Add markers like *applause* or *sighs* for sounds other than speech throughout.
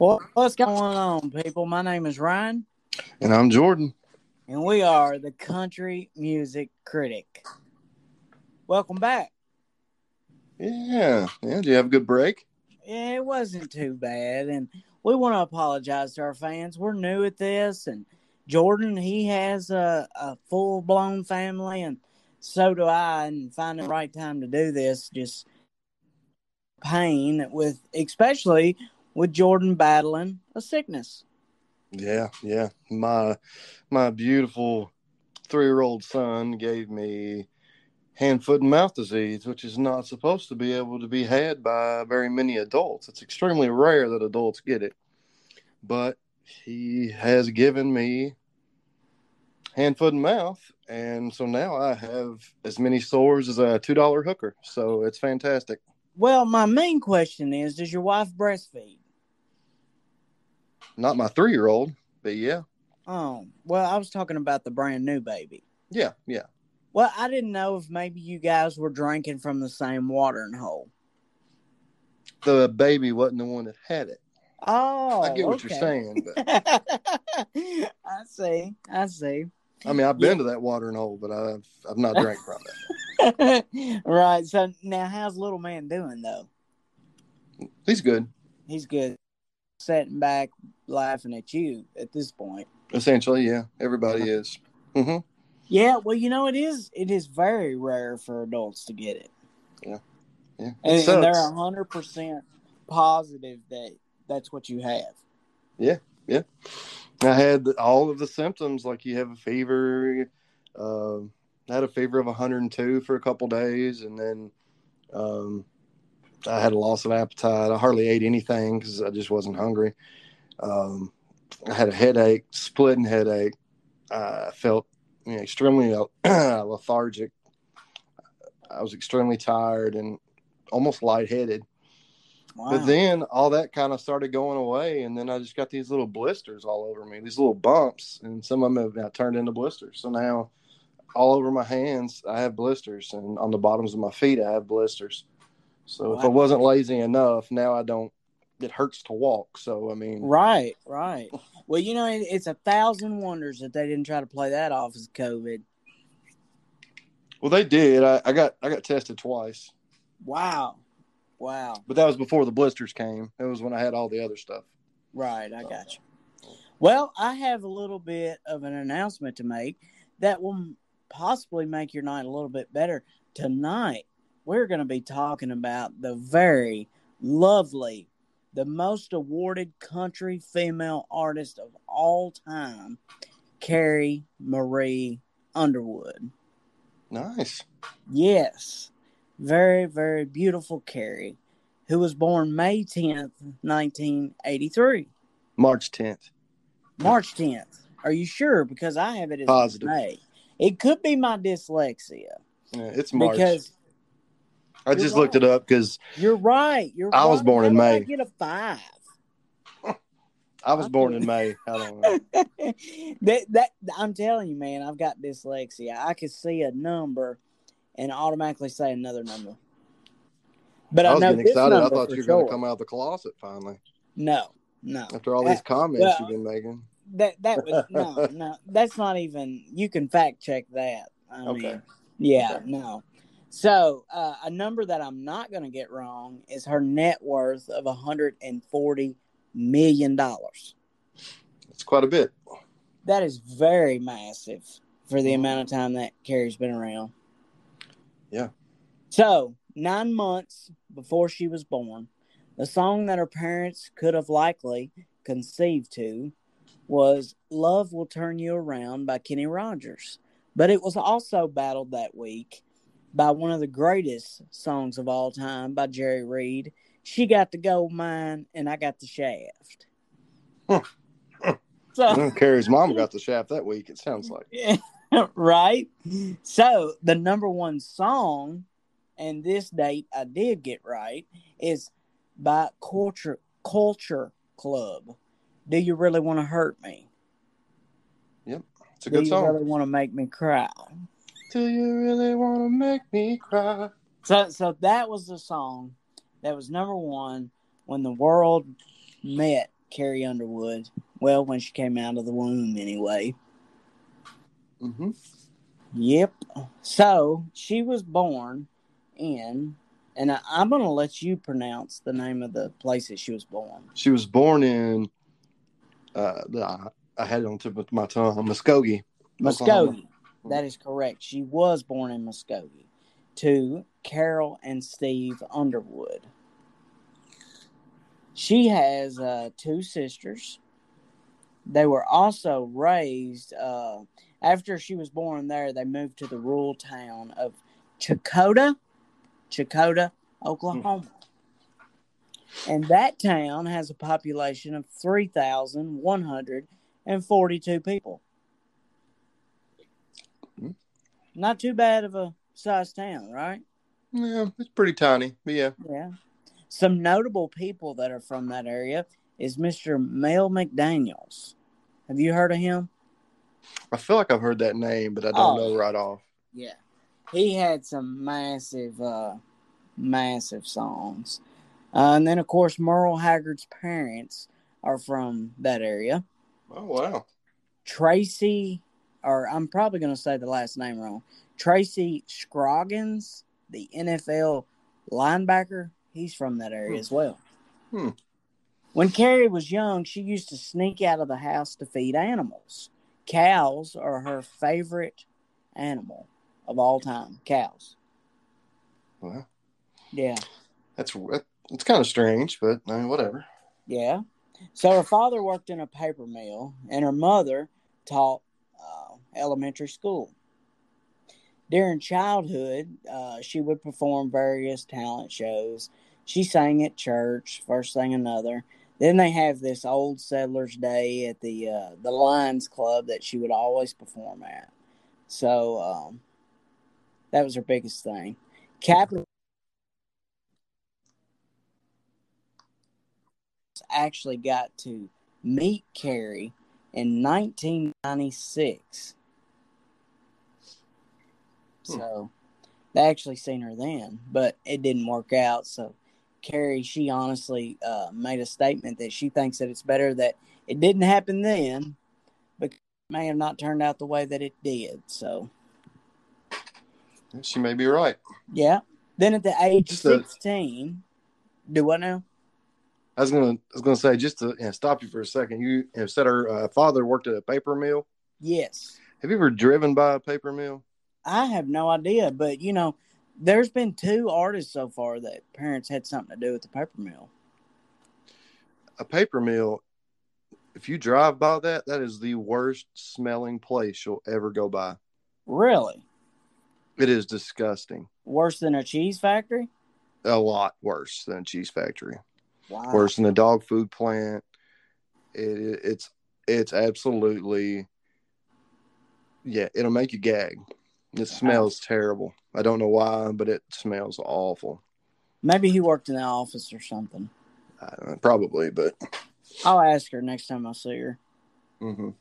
Well, what's going on, people? My name is Ryan, And I'm Jordan. and we are the Country Music Critic. Welcome back. Yeah. Yeah. Did you have a good break? Yeah, it wasn't too bad, and we want to apologize to our fans. We're new at this, and Jordan he has a, a full blown family, and so do I. And finding the right time to do this just pain with, especially with Jordan battling a sickness. Yeah. Yeah. My my beautiful three year old son gave me hand, foot, and mouth disease, which is not supposed to be able to be had by very many adults. It's extremely rare that adults get it. But he has given me hand, foot, and mouth. And so now I have as many sores as a two dollar hooker. So it's fantastic. Well, my main question is: Does your wife breastfeed? Not my three year old, but yeah. Oh, well, I was talking about the brand new baby. Yeah, yeah. Well, I didn't know if maybe you guys were drinking from the same watering hole. The baby wasn't the one that had it. Oh, I get what you're saying, but *laughs* I see. I see. I mean, I've been to that watering hole, but I've I've not drank from it. *laughs* right. So now, how's little man doing though? He's good, He's good. Sitting back, laughing at you at this point. essentially. Yeah, everybody is. hmm Yeah. Well, you know, it is. It is very rare for adults to get it, Yeah, it and, and they're hundred percent positive that that's what you have. Yeah, yeah. I had all of the symptoms, like you have a fever. Uh, I had a fever of 102 for a couple days, and then um, I had a loss of appetite. I hardly ate anything because I just wasn't hungry. Um, I had a headache, splitting headache. I felt you know, extremely *clears throat* lethargic. I was extremely tired and almost lightheaded. Wow. But then all that kind of started going away, and then I just got these little blisters all over me, these little bumps, and some of them have now turned into blisters. So now, all over my hands, I have blisters, and on the bottoms of my feet, I have blisters. So if I wasn't lazy enough, now I don't. It hurts to walk. So I mean, Right, right. Well, you know, it, it's a thousand wonders that they didn't try to play that off as COVID. well, they did. I, I got I got tested twice, Wow, wow. but that was before the blisters came. It was when I had all the other stuff. Right, I got you. Well, I have a little bit of an announcement to make that will possibly make your night a little bit better. Tonight, we're going to be talking about the very lovely, the most awarded country female artist of all time, Carrie Marie Underwood. Nice. Yes, very, very beautiful Carrie, who was born May 10th, 1983. March tenth. March 10th. Are you sure? Because I have it as Positive. May. It could be my dyslexia Yeah, it's March. because I just you're looked it up because you're right. You're I was right. born in How did I May. get a five. I was born in May. I don't know. *laughs* that that I'm telling you, man, I've got dyslexia. I could see a number and automatically say another number. But I, I was know getting excited. I thought you were going to come out of the closet finally No, no. after all these Uh, comments well- you've been making. That that was *laughs* no, no. That's not even. You can fact check that. I Okay. mean, yeah, Okay. no. So uh, a number that I'm not going to get wrong is her net worth of 140 million dollars. It's quite a bit. That is very massive for the amount of time that Carrie's been around. Yeah. So nine months before she was born, the song that her parents could have likely conceived to was Love Will Turn You Around by Kenny Rogers. But it was also battled that week by one of the greatest songs of all time by Jerry Reed. She got the gold mine and I got the shaft. Huh. *laughs* so Carrie's mom got the shaft that week. It sounds like. *laughs* right? So the number one song, and this date I did get right, is by Culture Culture Club. Do you really want to hurt me? Yep, it's a Do good you song. really want to make me cry? Do you really want to make me cry? So, so that was the song that was number one when the world met Carrie Underwood. Well, when she came out of the womb, anyway. Mm-hmm. Yep. So she was born in, and I, I'm going to let you pronounce the name of the place that she was born. She was born in. Uh, the, I had it on tip of my tongue. Muskogee. Oklahoma. Muskogee. That is correct. She was born in Muskogee to Carol and Steve Underwood. She has uh, two sisters. They were also raised uh, after she was born there. They moved to the rural town of Checotah, Checotah, Oklahoma. And that town has a population of 3,142 people. Hmm. Not too bad of a size town, right? Yeah, it's pretty tiny, but yeah. Yeah. Some notable people that are from that area is Mr. Mel McDaniels. Have you heard of him? I feel like I've heard that name, but I don't Oh. know right off. Yeah. He had some massive, uh, massive songs. Uh, and then, of course, Merle Haggard's parents are from that area. Oh wow. Tracy, or I'm probably going to say the last name wrong. Tracy Scroggins, the NFL linebacker, he's from that area Hmm. as well. Hmm. When Carrie was young, she used to sneak out of the house to feed animals. Cows are her favorite animal of all time. Cows. Well, Yeah. that's it's kind of strange, but uh, whatever. Yeah. So her father worked in a paper mill, and her mother taught elementary school. During childhood, uh, she would perform various talent shows. She sang at church, first thing another. Then they have this old settlers day at the uh, the Lions Club that she would always perform at. So um, that was her biggest thing. Capitol actually got to meet Carrie in 1996. Hmm. So they actually seen her then, but it didn't work out. So Carrie, she honestly uh, made a statement that she thinks that it's better that it didn't happen then, but it may have not turned out the way that it did. So She may be right. yeah. Then at the age a- 16, do what now? I was gonna, I was gonna say just to you know, stop you for a second. You have said her uh, father worked at a paper mill. Yes. Have you ever driven by a paper mill? I have no idea, but you know, there's been two artists so far that parents had something to do with the paper mill. A paper mill. If you drive by that, that is the worst smelling place you'll ever go by. Really? It is disgusting. Worse than a cheese factory? A lot worse than a cheese factory. Wow. Worse than a dog food plant. It, it, it's it's absolutely yeah. It'll make you gag. It smells terrible. I don't know why, but it smells awful. Maybe he worked in the office or something. I don't know, probably, but I'll ask her next time I see her. *laughs* mhm.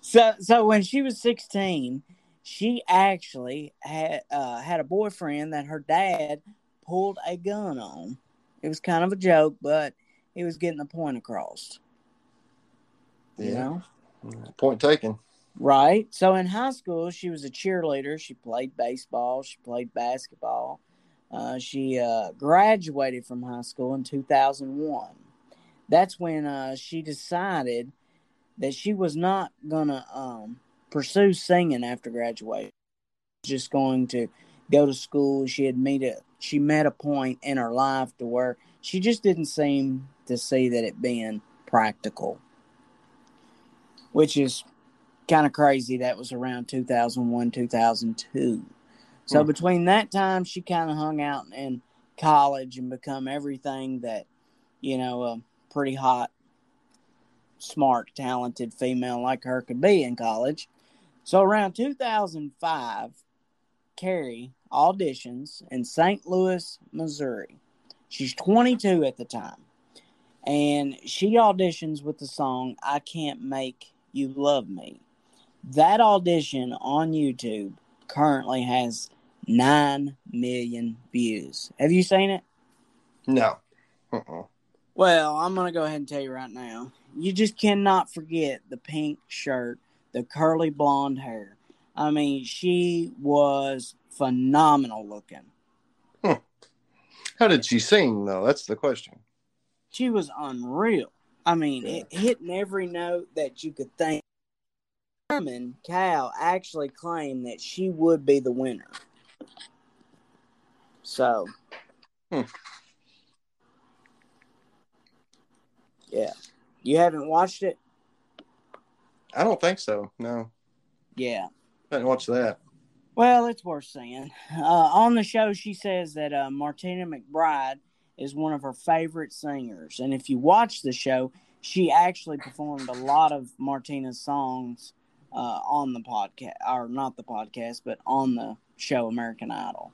So so when she was 16, she actually had uh, had a boyfriend that her dad pulled a gun on. It was kind of a joke, but he was getting the point across. You yeah. know? Point taken. Right. So in high school, she was a cheerleader. She played baseball. She played basketball. Uh, she uh, graduated from high school in 2001. That's when uh, she decided that she was not going to um, pursue singing after graduation. Just going to go to school. She had met a, she met a point in her life to where she just didn't seem to see that it being practical, which is kind of crazy. That was around 2001, 2002. So Hmm. between that time, she kind of hung out in college and become everything that, you know, a pretty hot, smart, talented female like her could be in college. So around 2005, Carrie auditions in St. Louis, Missouri. She's 22 at the time. And she auditions with the song I Can't Make You Love Me. That audition on YouTube currently has 9 million views. Have you seen it? No. Uh-uh. Well, I'm going to go ahead and tell you right now. You just cannot forget the pink shirt, the curly blonde hair. I mean, she was phenomenal looking. Huh. How did she sing, though? That's the question. She was unreal. I mean, yeah. it hitting every note that you could think. Simon Cowell actually claimed that she would be the winner. So, hmm. yeah. You haven't watched it? I don't think so. No. Yeah. I didn't watch that. Well, it's worth seeing. Uh, on the show, she says that uh, Martina McBride is one of her favorite singers. And if you watch the show, she actually performed a lot of Martina's songs uh, on the podcast, or not the podcast, but on the show American Idol.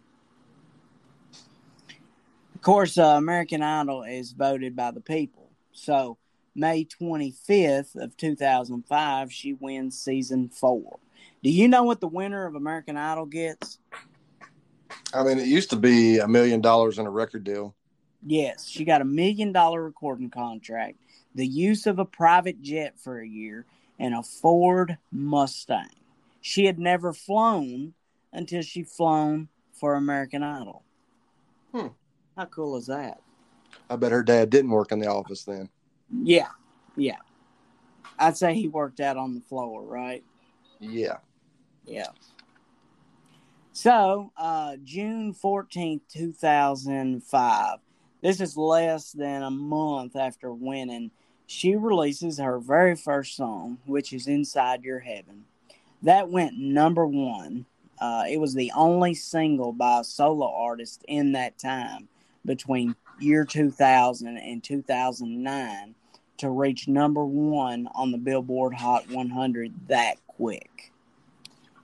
Of course, uh, American Idol is voted by the people. So, May 25th of 2005, she wins season four. Do you know what the winner of American Idol gets? I mean, it used to be a million dollars in a record deal. Yes, she got a million dollar recording contract, the use of a private jet for a year, and a Ford Mustang. She had never flown until she flown for American Idol. Hmm. How cool is that? I bet her dad didn't work in the office then. Yeah, yeah. I'd say he worked out on the floor, right? Yeah. Yeah. So, uh, June 14th, 2005, this is less than a month after winning, she releases her very first song, which is Inside Your Heaven. That went number one. Uh, it was the only single by a solo artist in that time between year 2000 and 2009 to reach number one on the Billboard Hot 100 that quick.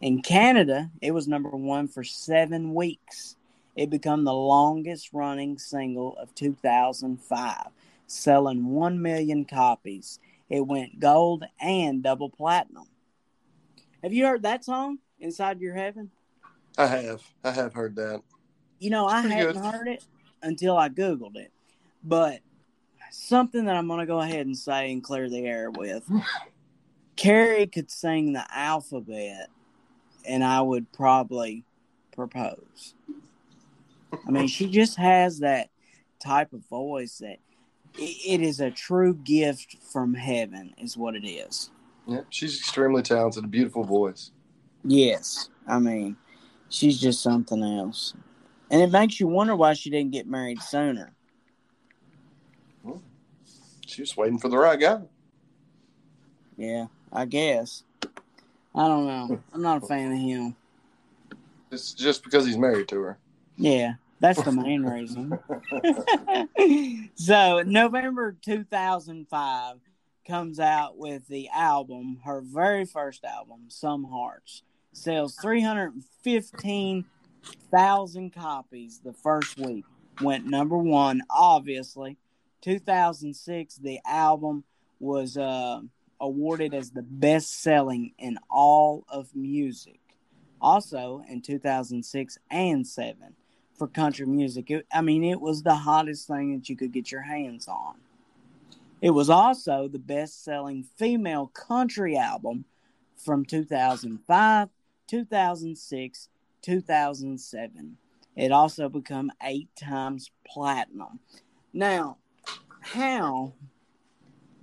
In Canada, it was number one for seven weeks. It became the longest running single of 2005, selling 1 million copies. It went gold and double platinum. Have you heard that song, Inside Your Heaven? I have. I have heard that. You know, I hadn't good. heard it until I Googled it. But something that I'm going to go ahead and say and clear the air with *sighs* Carrie could sing the alphabet and I would probably propose. I mean, she just has that type of voice that it is a true gift from heaven, is what it is. Yeah, she's extremely talented, a beautiful voice. Yes, I mean, she's just something else, and it makes you wonder why she didn't get married sooner. Well, she was waiting for the right guy. Yeah, I guess. I don't know. I'm not a fan of him. It's just because he's married to her. Yeah, that's the *laughs* main reason. *laughs* so, November 2005 comes out with the album, her very first album, Some Hearts. Sells 315,000 copies the first week. Went number one, obviously. 2006, the album was. Uh, awarded as the best selling in all of music. Also in 2006 and 7 for country music. It, I mean, it was the hottest thing that you could get your hands on. It was also the best selling female country album from 2005, 2006, 2007. It also became eight times platinum. Now, how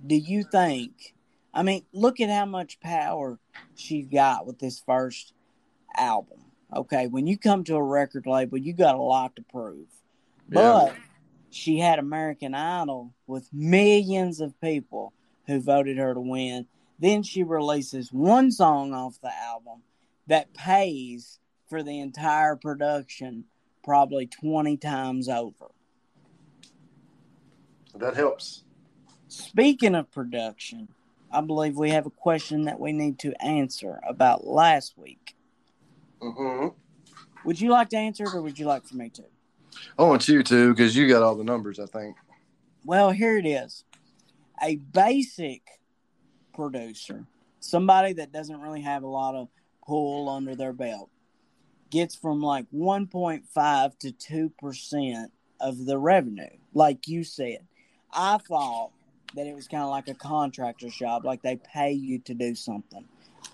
do you think I mean, look at how much power she's got with this first album. Okay, when you come to a record label, you got a lot to prove. But yeah. she had American Idol with millions of people who voted her to win. Then she releases one song off the album that pays for the entire production probably 20 times over. That helps. Speaking of production, I believe we have a question that we need to answer about last week. Mm-hmm. Would you like to answer it, or would you like for me to? I want you to, because you got all the numbers. I think. Well, here it is. A basic producer, somebody that doesn't really have a lot of pull under their belt, gets from like 1.5 to 2 percent of the revenue. Like you said, I thought that it was kind of like a contractor's job, like they pay you to do something.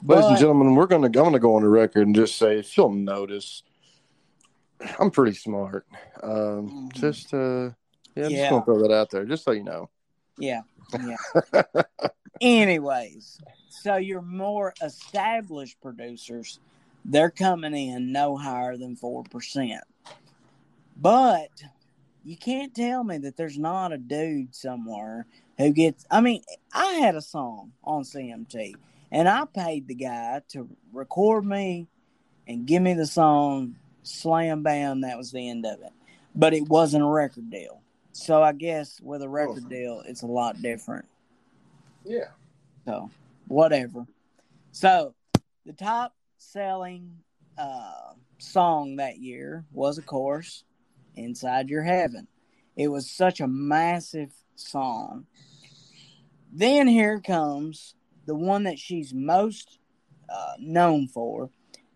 Ladies and gentlemen, we're gonna I'm gonna go on the record and just say if you'll notice, I'm pretty smart. Um, Mhm. Just uh, yeah, I'm Yeah. just gonna throw that out there, just so you know. Yeah, yeah. *laughs* Anyways, so your more established producers, they're coming in no higher than four percent. But you can't tell me that there's not a dude somewhere who gets. I mean, I had a song on CMT, and I paid the guy to record me and give me the song. Slam bam, that was the end of it. But it wasn't a record deal. So I guess with a record deal, it's a lot different. Yeah. So, whatever. So, the top selling uh, song that year was, of course, Inside Your Heaven. It was such a massive song. Then here comes the one that she's most uh, known for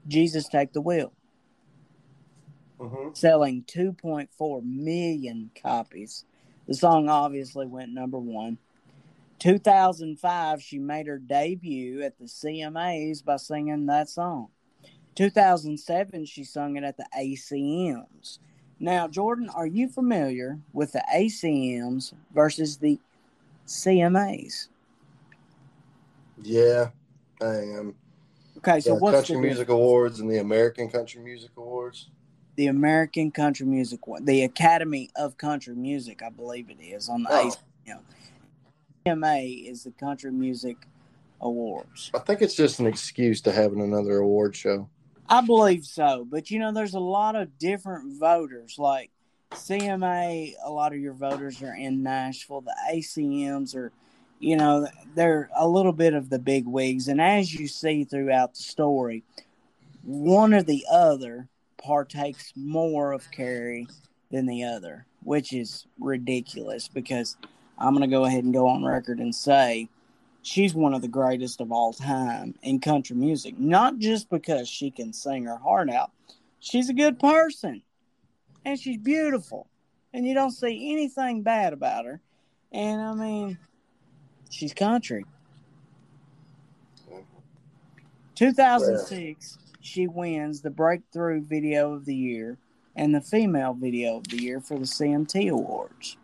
Jesus Take the Wheel, Mm-hmm. selling 2.4 million copies. The song obviously went number one. 2005, she made her debut at the CMAs by singing that song. 2007, she sung it at the ACMs. Now, Jordan, are you familiar with the ACMs versus the CMAs? Yeah, I am. Okay, so the what's Country the, Music Awards and the American Country Music Awards. the American Country Music, the Academy of Country Music, I believe it is on the Oh. ACM. CMA is the Country Music Awards. I think it's just an excuse to having another award show. I believe so, but you know, there's a lot of different voters. Like CMA, a lot of your voters are in Nashville. The ACMs are, you know, they're a little bit of the big wigs. And as you see throughout the story, one or the other partakes more of Carrie than the other, which is ridiculous because I'm going to go ahead and go on record and say she's one of the greatest of all time in country music. Not just because she can sing her heart out, she's a good person and she's beautiful, and you don't see anything bad about her. And I mean, she's country. Mm-hmm. 2006, she wins the Breakthrough Video of the Year and the Female Video of the Year for the CMT Awards.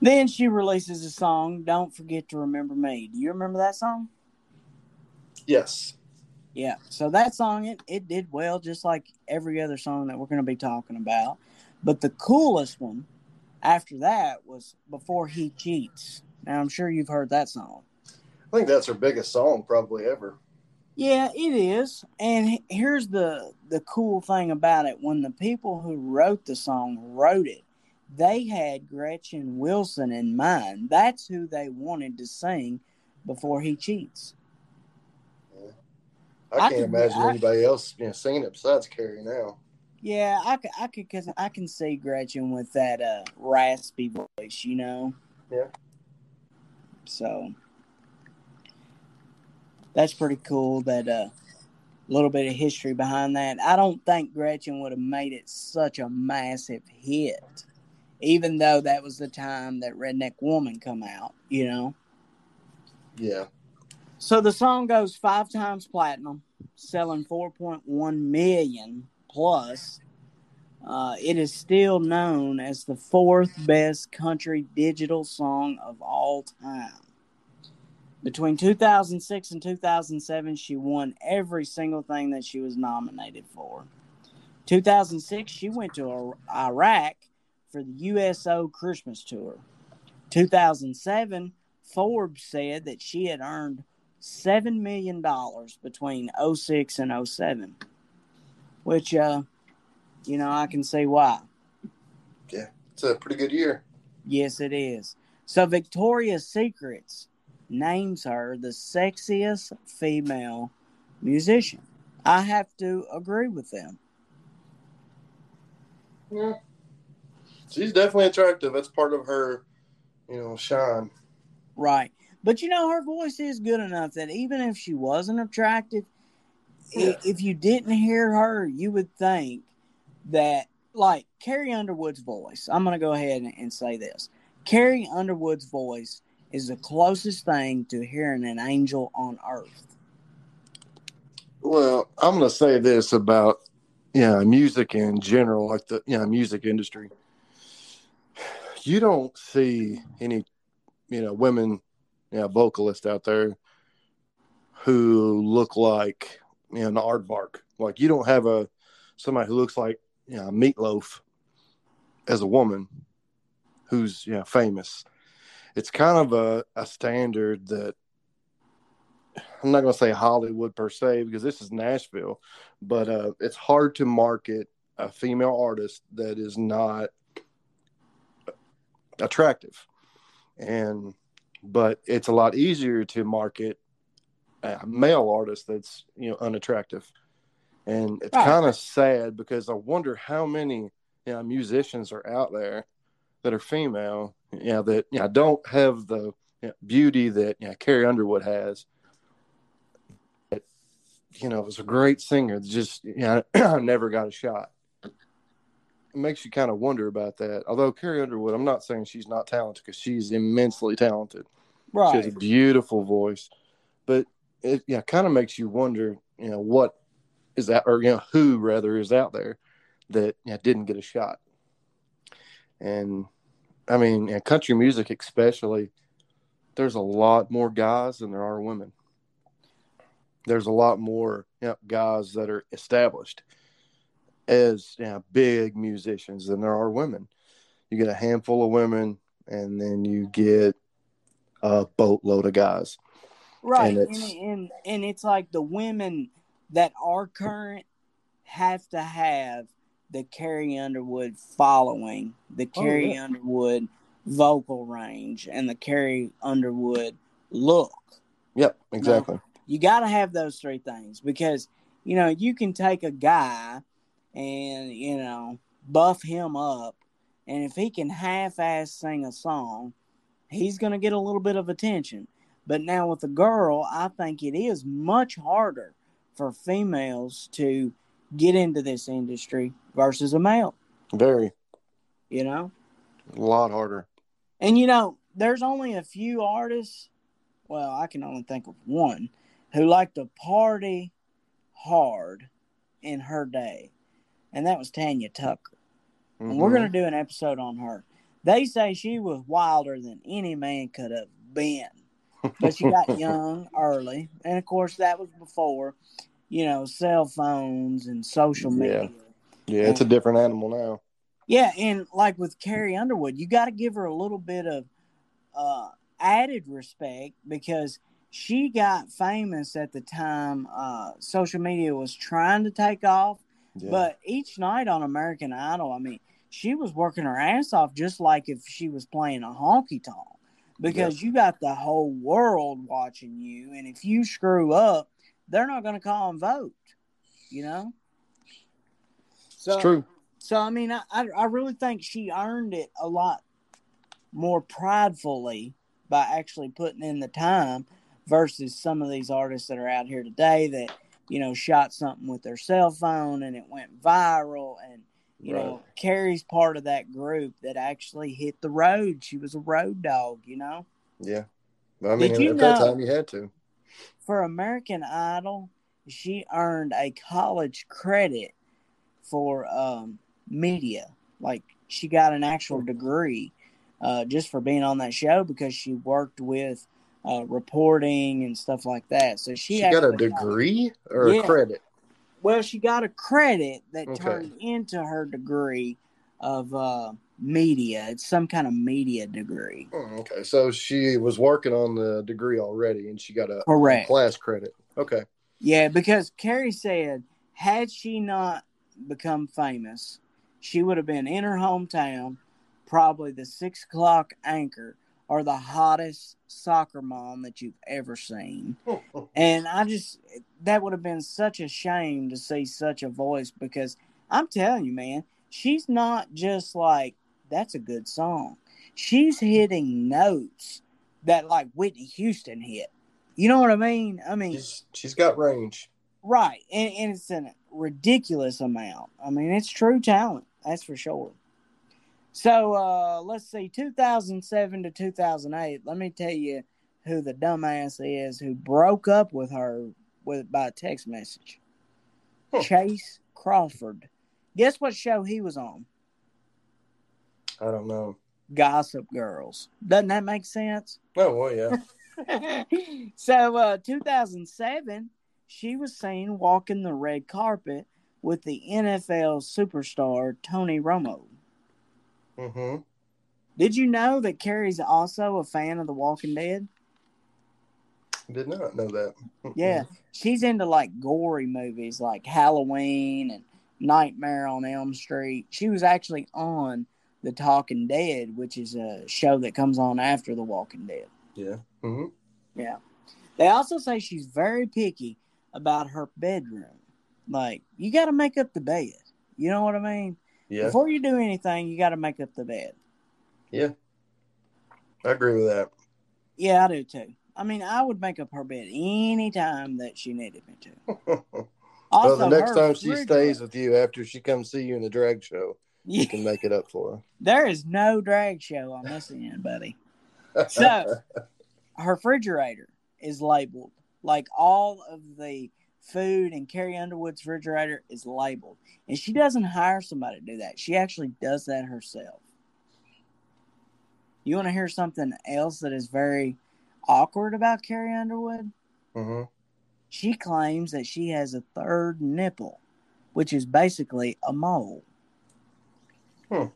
Then she releases a song, Don't Forget to Remember Me. Do you remember that song? Yes. Yeah. So that song, it, it did well, just like every other song that we're going to be talking about. But the coolest one after that was Before He Cheats. Now, I'm sure you've heard that song. I think that's her biggest song probably ever. Yeah, it is. And here's the the cool thing about it: when the people who wrote the song wrote it, they had Gretchen Wilson in mind. That's who they wanted to sing before he cheats. I, I can't could- imagine I- anybody else you know, singing it besides Carrie now. Yeah, I could, I could, cause I can see Gretchen with that uh, raspy voice, you know. Yeah. So that's pretty cool. That uh, little bit of history behind that. I don't think Gretchen would have made it such a massive hit, even though that was the time that Redneck Woman come out. You know. Yeah. So the song goes five times platinum, selling 4.1 million plus. Uh, it is still known as the fourth best country digital song of all time. Between 2006 and 2007, she won every single thing that she was nominated for. 2006, she went to Iraq for the USO Christmas tour. 2007, Forbes said that she had earned seven million dollars between 06 and 07 which uh you know i can see why Yeah, It's a pretty good year. yes it is so victoria's secrets names her the sexiest female musician i have to agree with them Yeah. She's definitely attractive. That's part of her, you know, shine. right but you know her voice is good enough that even if she wasn't attractive Yeah. if you didn't hear her you would think that like Carrie Underwood's voice. I'm gonna go ahead and, and say this: Carrie Underwood's voice is the closest thing to hearing an angel on earth. Well, I'm going to say this about yeah, music in general, like the yeah, music industry. You don't see any, you know, women, yeah, vocalists out there who look like you know, an aardvark. Like you don't have a somebody who looks like you know, meatloaf as a woman who's yeah famous. It's kind of a, a standard that I'm not going to say Hollywood per se because this is Nashville, but uh, it's hard to market a female artist that is not attractive, and but it's a lot easier to market a male artist that's you know unattractive, and it's right. kind of sad because I wonder how many you know, musicians are out there that are female, you know, that you know, don't have the you know, beauty that you know, Carrie Underwood has you know, was a great singer. Just, you know, *clears throat* never got a shot. It makes you kind of wonder about that. Although Carrie Underwood, I'm not saying she's not talented because she's immensely talented. Right. She has a beautiful voice, but it yeah kind of makes you wonder, you know, what is that, or you know, who rather is out there that you know, didn't get a shot. And I mean, in country music especially, there's a lot more guys than there are women there's a lot more you know, guys that are established as you know, big musicians than there are women. You get a handful of women, and then you get a boatload of guys. Right, and it's, and, and, and it's like the women that are current have to have the Carrie Underwood following, the oh, Carrie oh, yeah. Underwood vocal range, and the Carrie Underwood look. Yep, exactly. You got to have those three things because you know you can take a guy and you know buff him up, and if he can half-ass sing a song, he's going to get a little bit of attention. But now with a girl, I think it is much harder for females to get into this industry versus a male. Very. You know? A lot harder. And you know, there's only a few artists. Well, I can only think of one who liked to party hard in her day, and that was Tanya Tucker. Mm-hmm. And we're going to mm-hmm. do an episode on her. They say she was wilder than any man could have been, but she got young early, and of course that was before, you know, cell phones and social media. Yeah, yeah it's a different animal now. Yeah, and like with Carrie Underwood, you got to give her a little bit of uh, added respect because she got famous at the time uh, social media was trying to take off. Yeah. But each night on American Idol, I mean, she was working her ass off just like if she was playing a honky tonk because yeah. you got the whole world watching you. And if you screw up, they're not going to call and vote, you know? So, it's true. So, I mean, I, I really think she earned it a lot more pridefully by actually putting in the time versus some of these artists that are out here today that you know shot something with their cell phone and it went viral and you right. know carrie's part of that group that actually hit the road she was a road dog you know yeah i mean Did at that time you had to for american idol she earned a college credit for um, media like she got an actual degree uh, just for being on that show because she worked with uh, reporting and stuff like that. So she, she got a degree got, or yeah. a credit. Well, she got a credit that okay. turned into her degree of uh, media. It's some kind of media degree. Oh, okay, so she was working on the degree already, and she got a, Correct. A class credit. Okay. Yeah, because Carrie said had she not become famous, she would have been in her hometown, probably the six o'clock anchor are the hottest soccer mom that you've ever seen. *laughs* and I just, that would have been such a shame to see such a voice because I'm telling you, man, she's not just like, that's a good song. She's hitting notes that like Whitney Houston hit. You know what I mean? I mean, she's, she's got range. Right. And, and it's a ridiculous amount. I mean, it's true talent. That's for sure. So uh, let's see, 2007 to 2008. Let me tell you who the dumbass is who broke up with her with by text message. Huh. Chace Crawford. Guess what show he was on? I don't know. Gossip Girls. Doesn't that make sense? Oh well, yeah. *laughs* so uh 2007 she was seen walking the red carpet with the NFL superstar Tony Romo. Mm-hmm. Did you know that Carrie's also a fan of The Walking Dead? Did not know that. Yeah, she's into like gory movies like Halloween and Nightmare on Elm Street. She was actually on The Talking Dead, which is a show that comes on after The Walking Dead. Yeah. Mm-hmm. Yeah. They also say she's very picky about her bedroom. Like, you got to make up the bed. You know what I mean? Yeah. Before you do anything, you got to make up the bed. Yeah. I agree with that. Yeah, I do too. I mean, I would make up her bed anytime that she needed me to. Also, *laughs* well, the next time she stays with you after she comes see you in the drag show, Yeah, you can make it up for her. *laughs* there is no drag show on this end, buddy. *laughs* So, her refrigerator is labeled. Like all of the food in Carrie Underwood's refrigerator is labeled. And she doesn't hire somebody to do that. She actually does that herself. You want to hear something else that is very awkward about Carrie Underwood? hmm She claims that she has a third nipple, which is basically a mole. Hmm.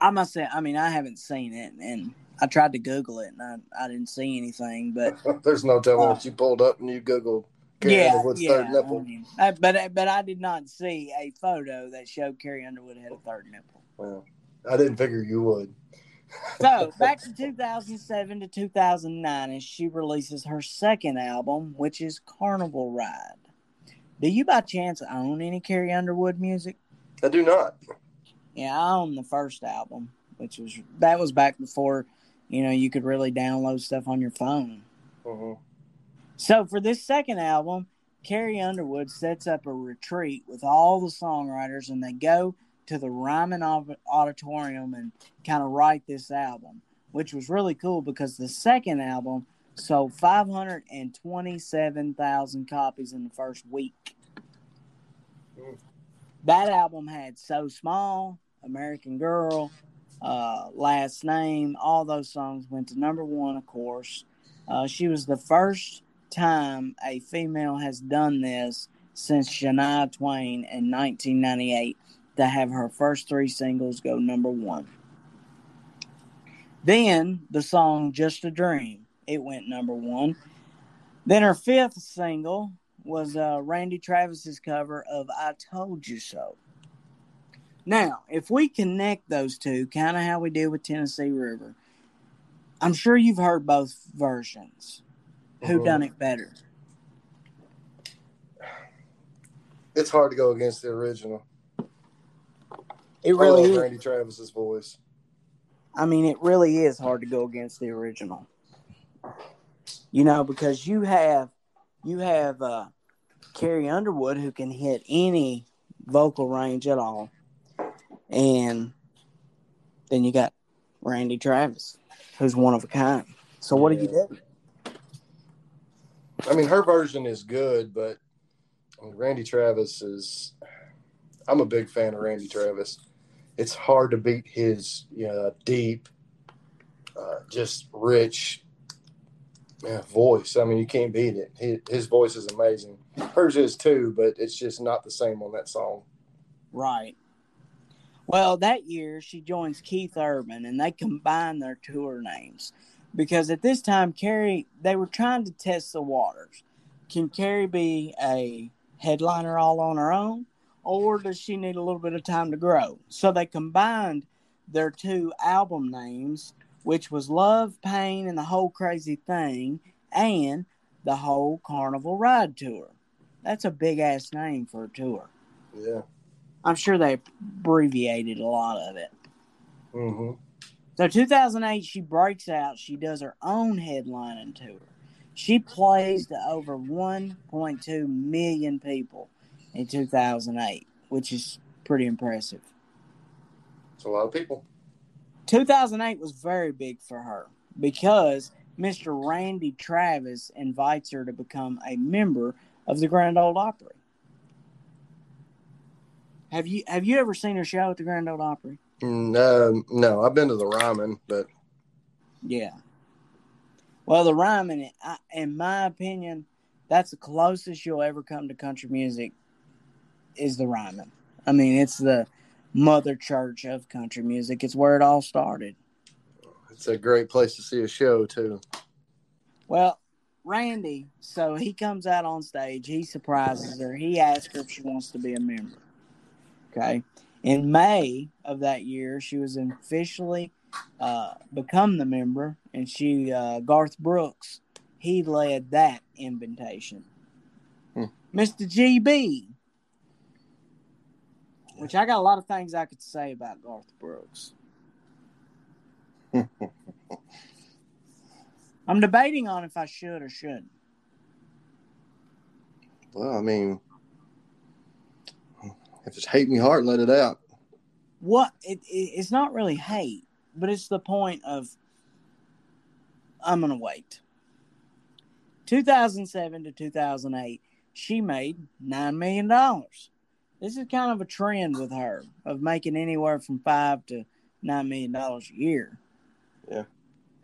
I must say, I mean, I haven't seen it, and I tried to Google it, and I, I didn't see anything. But *laughs* There's no telling Uh, what you pulled up and you Googled Carrie yeah, Underwood's yeah. third nipple. I mean, I- but but I did not see a photo that showed Carrie Underwood had a third nipple. Well, I didn't figure you would. So *laughs* back to 2007 to 2009, and she releases her second album, which is Carnival Ride. Do you by chance own any Carrie Underwood music? I do not. Yeah, I own the first album, which was that was back before, you know, you could really download stuff on your phone. hmm So for this second album, Carrie Underwood sets up a retreat with all the songwriters, and they go to the Ryman Auditorium and kind of write this album, which was really cool because the second album sold 527,000 copies in the first week. Mm. That album had So Small, American Girl, uh, Last Name, all those songs went to number one, of course. Uh, she was the first time a female has done this since Shania Twain in 1998 to have her first three singles go number one. Then the song Just a Dream, it went number one. Then her fifth single was uh, Randy Travis's cover of I Told You So. Now, if we connect those two, kind of how we did with Tennessee River, I'm sure you've heard both versions. Who Mhm. done it better? It's hard to go against the original. It really is. Randy Travis's voice. I mean, it really is hard to go against the original. You know, because you have you have uh, Carrie Underwood who can hit any vocal range at all, and then you got Randy Travis, who's one of a kind. So what do you do? I mean, her version is good, but Randy Travis is. I'm a big fan of Randy Travis. It's hard to beat his you know, deep, uh, just rich yeah, voice. I mean, you can't beat it. His, his voice is amazing. Hers is too, but it's just not the same on that song. Right. Well, that year she joins Keith Urban and they combine their tour names because at this time, Carrie, they were trying to test the waters. Can Carrie be a headliner all on her own or does she need a little bit of time to grow? So they combined their two album names, which was Love, Pain, and the Whole Crazy Thing, and the whole Carnival Ride Tour. That's a big ass name for a tour. Yeah. I'm sure they abbreviated a lot of it. hmm So 2008, she breaks out. She does her own headlining tour. She plays to over 1.2 million people in 2008, which is pretty impressive. It's a lot of people. 2008 was very big for her because Mr. Randy Travis invites her to become a member of the Grand Ole Opry. Have you have you ever seen her show at the Grand Ole Opry? No, no, I've been to the Ryman, but yeah. Well, the Ryman, in my opinion, that's the closest you'll ever come to country music. Is the Ryman? I mean, it's the mother church of country music. It's where it all started. It's a great place to see a show too. Well, Randy, so he comes out on stage. He surprises her. He asks her if she wants to be a member. Okay. In May of that year, she was officially uh, become the member, and she uh, Garth Brooks he led that invitation. Hmm. Mr. GB, which I got a lot of things I could say about Garth Brooks. *laughs* I'm debating on if I should or shouldn't. Well, I mean, if it's hate me heart, let it out. What it, it, it's not really hate, but it's the point of I'm gonna wait. 2007 to 2008, she made nine million dollars. This is kind of a trend with her of making anywhere from five to nine million dollars a year. Yeah,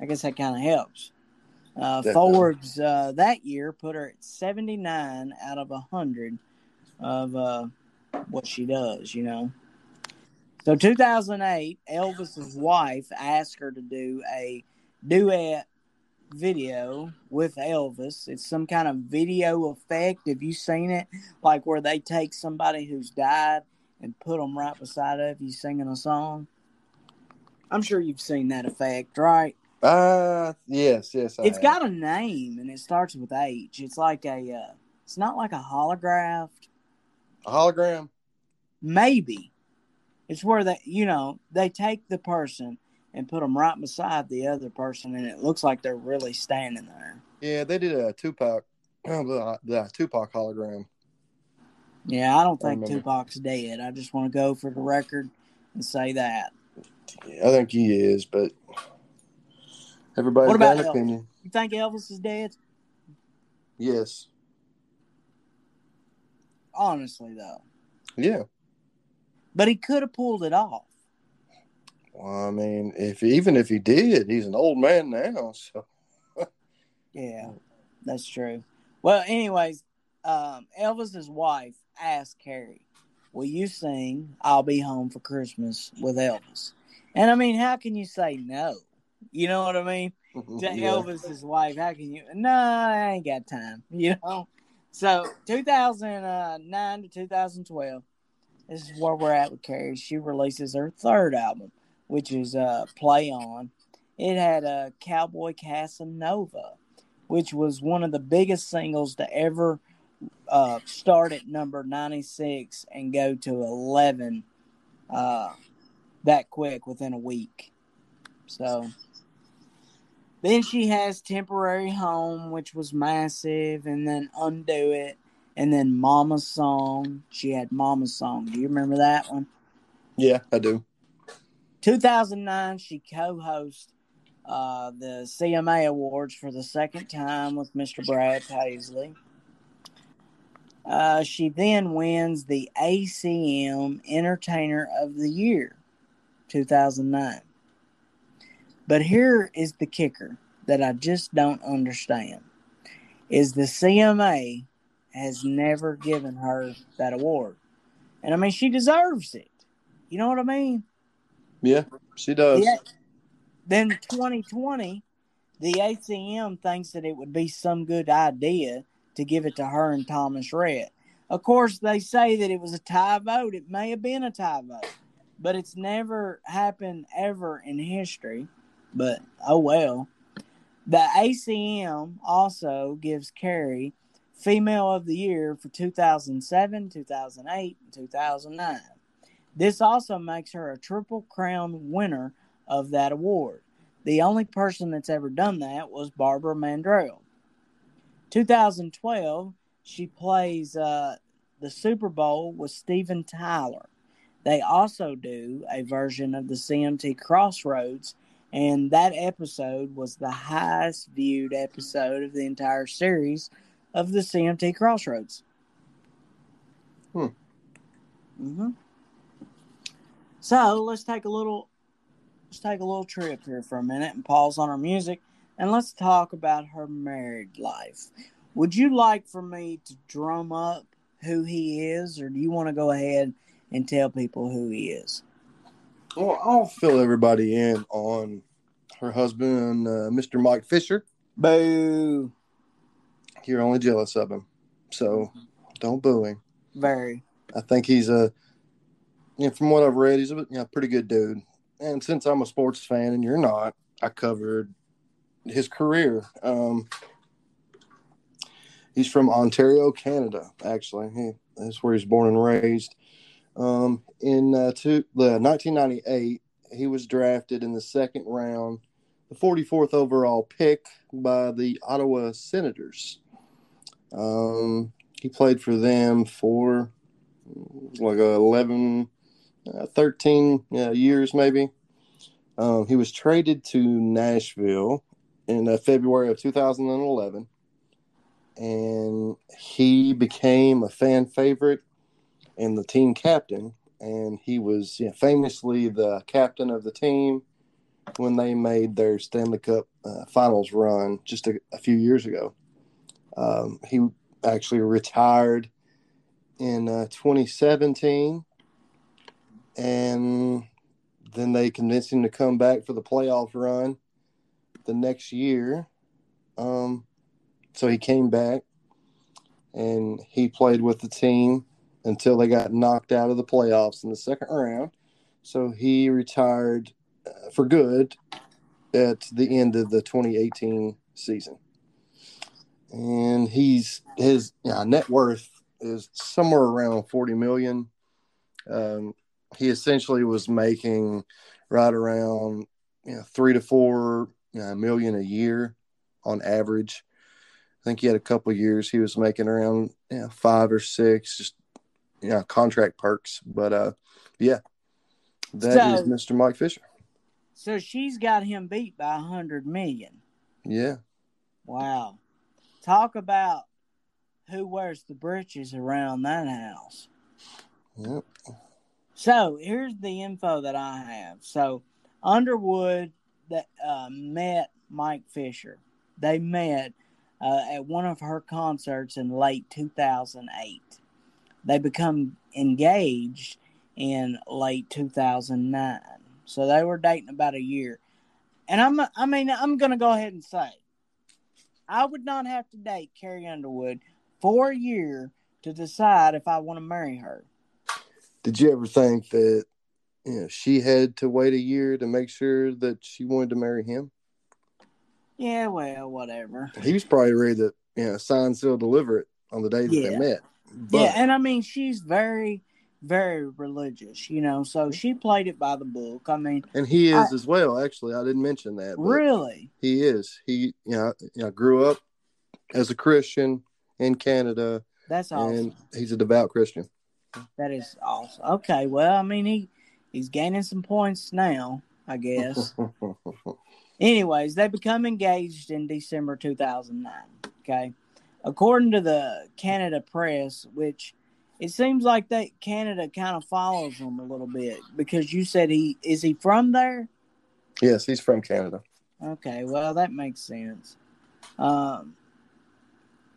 I guess that kind of helps. Uh, Forbes uh, that year put her at 79 out of 100 of uh, what she does, you know. So 2008, Elvis's wife asked her to do a duet video with Elvis. It's some kind of video effect. Have you seen it? Like where they take somebody who's died and put them right beside of you singing a song. I'm sure you've seen that effect, right? Uh, yes, yes. I it's have. got a name and it starts with H. It's like a, uh, it's not like a holograph. A hologram? Maybe. It's where they, you know, they take the person and put them right beside the other person, and it looks like they're really standing there. Yeah, they did a Tupac, the, *clears throat* uh, the Tupac hologram. Yeah, I don't think I Tupac's dead. I just want to go for the record and say that. Yeah, I think he is, but Everybody's got an Elvis? opinion. You think Elvis is dead? Yes. Honestly, though. Yeah. But he could have pulled it off. Well, I mean, if even if he did, he's an old man now. So. yeah, that's true. Well, anyways, um, Elvis's wife asked Carrie, "Will you sing "I'll Be Home for Christmas" with Elvis?" And I mean, how can you say no? You know what I mean? *laughs* To yeah. Elvis's wife, how can you? No, I ain't got time. *laughs* You know. So 2009 to 2012, this is where we're at with Carrie. She releases her third album, which is uh, Play On. It had a uh, Cowboy Casanova, which was one of the biggest singles to ever uh, start at number 96 and go to 11 uh, that quick within a week. So then she has Temporary Home, which was massive, and then Undo It, and then Mama's Song. She had Mama's Song. Do you remember that one? Yeah, I do. 2009, she co hosts uh, the CMA Awards for the second time with Mr. Brad Paisley. Uh, she then wins the ACM Entertainer of the Year, 2009. But here is the kicker that I just don't understand is the CMA has never given her that award. And I mean she deserves it. You know what I mean? Yeah, she does. Yeah. Then 2020, the ACM thinks that it would be some good idea to give it to her and Thomas Rhett. Of course, they say that it was a tie vote. It may have been a tie vote, but it's never happened ever in history. But oh well. The ACM also gives Carrie Female of the Year for 2007, 2008, and 2009. This also makes her a Triple Crown winner of that award. The only person that's ever done that was Barbara Mandrell. 2012, she plays uh, the Super Bowl with Steven Tyler. they also do a version of the CMT Crossroads, and that episode was the highest viewed episode of the entire series of the CMT Crossroads. Hmm. Mm-hmm. So let's take a little let's take a little trip here for a minute and pause on our music and let's talk about her married life. Would you like for me to drum up who he is, or do you want to go ahead and tell people who he is? Well, I'll fill everybody in on her husband, uh, Mr. Mike Fisher. Boo. You're only jealous of him, so don't boo him. Very. I think he's a, you know, from what I've read, he's a you know, pretty good dude. And since I'm a sports fan and you're not, I covered his career. Um, he's from Ontario, Canada. Actually, he that's where he's born and raised. Um, in uh, two, the 1998, he was drafted in the second round, the 44th overall pick by the Ottawa Senators. Um, he played for them for like 11, uh, 13 uh, years, maybe. Um, he was traded to Nashville in uh, February of 2011, and he became a fan favorite and the team captain. And he was you know, famously the captain of the team when they made their Stanley Cup uh, Finals run just a, a few years ago. Um, he actually retired in uh, 2017, and then they convinced him to come back for the playoff run the next year. Um, so he came back and he played with the team until they got knocked out of the playoffs in the second round. So he retired uh, for good at the end of the 2018 season. And he's his net worth is somewhere around 40 million. Um, he essentially was making right around you know, three to four million a year on average. I think he had a couple years he was making around you know, five or six, just know, contract perks. But uh, yeah, that so, is Mr. Mike Fisher. So she's got him beat by a hundred million. Yeah. Wow. Talk about who wears the breeches around that house. Yep. So here's the info that I have. So Underwood that uh, met Mike Fisher. They met uh, at one of her concerts in late 2008. They become engaged in late 2009. So they were dating about a year. And I'm I mean I'm going to go ahead and say I would not have to date Carrie Underwood for a year to decide if I want to marry her. Did you ever think that you know, she had to wait a year to make sure that she wanted to marry him. Yeah, well, whatever. He was probably ready to, you know, sign, seal, deliver it on the day that yeah. they met. But... yeah, and I mean, she's very, very religious, you know, so she played it by the book. I mean, and he is I... as well. Actually, I didn't mention that. Really, he is. He, you know, you know, grew up as a Christian in Canada. That's awesome. And he's a devout Christian. That is awesome. Okay, well, I mean, he he's gaining some points now, I guess. *laughs* Anyways, they become engaged in December 2009. Okay. According to the Canada Press, which it seems like that Canada kind of follows them a little bit because you said he is he from there? Yes, he's from Canada. Okay, well that makes sense. Um,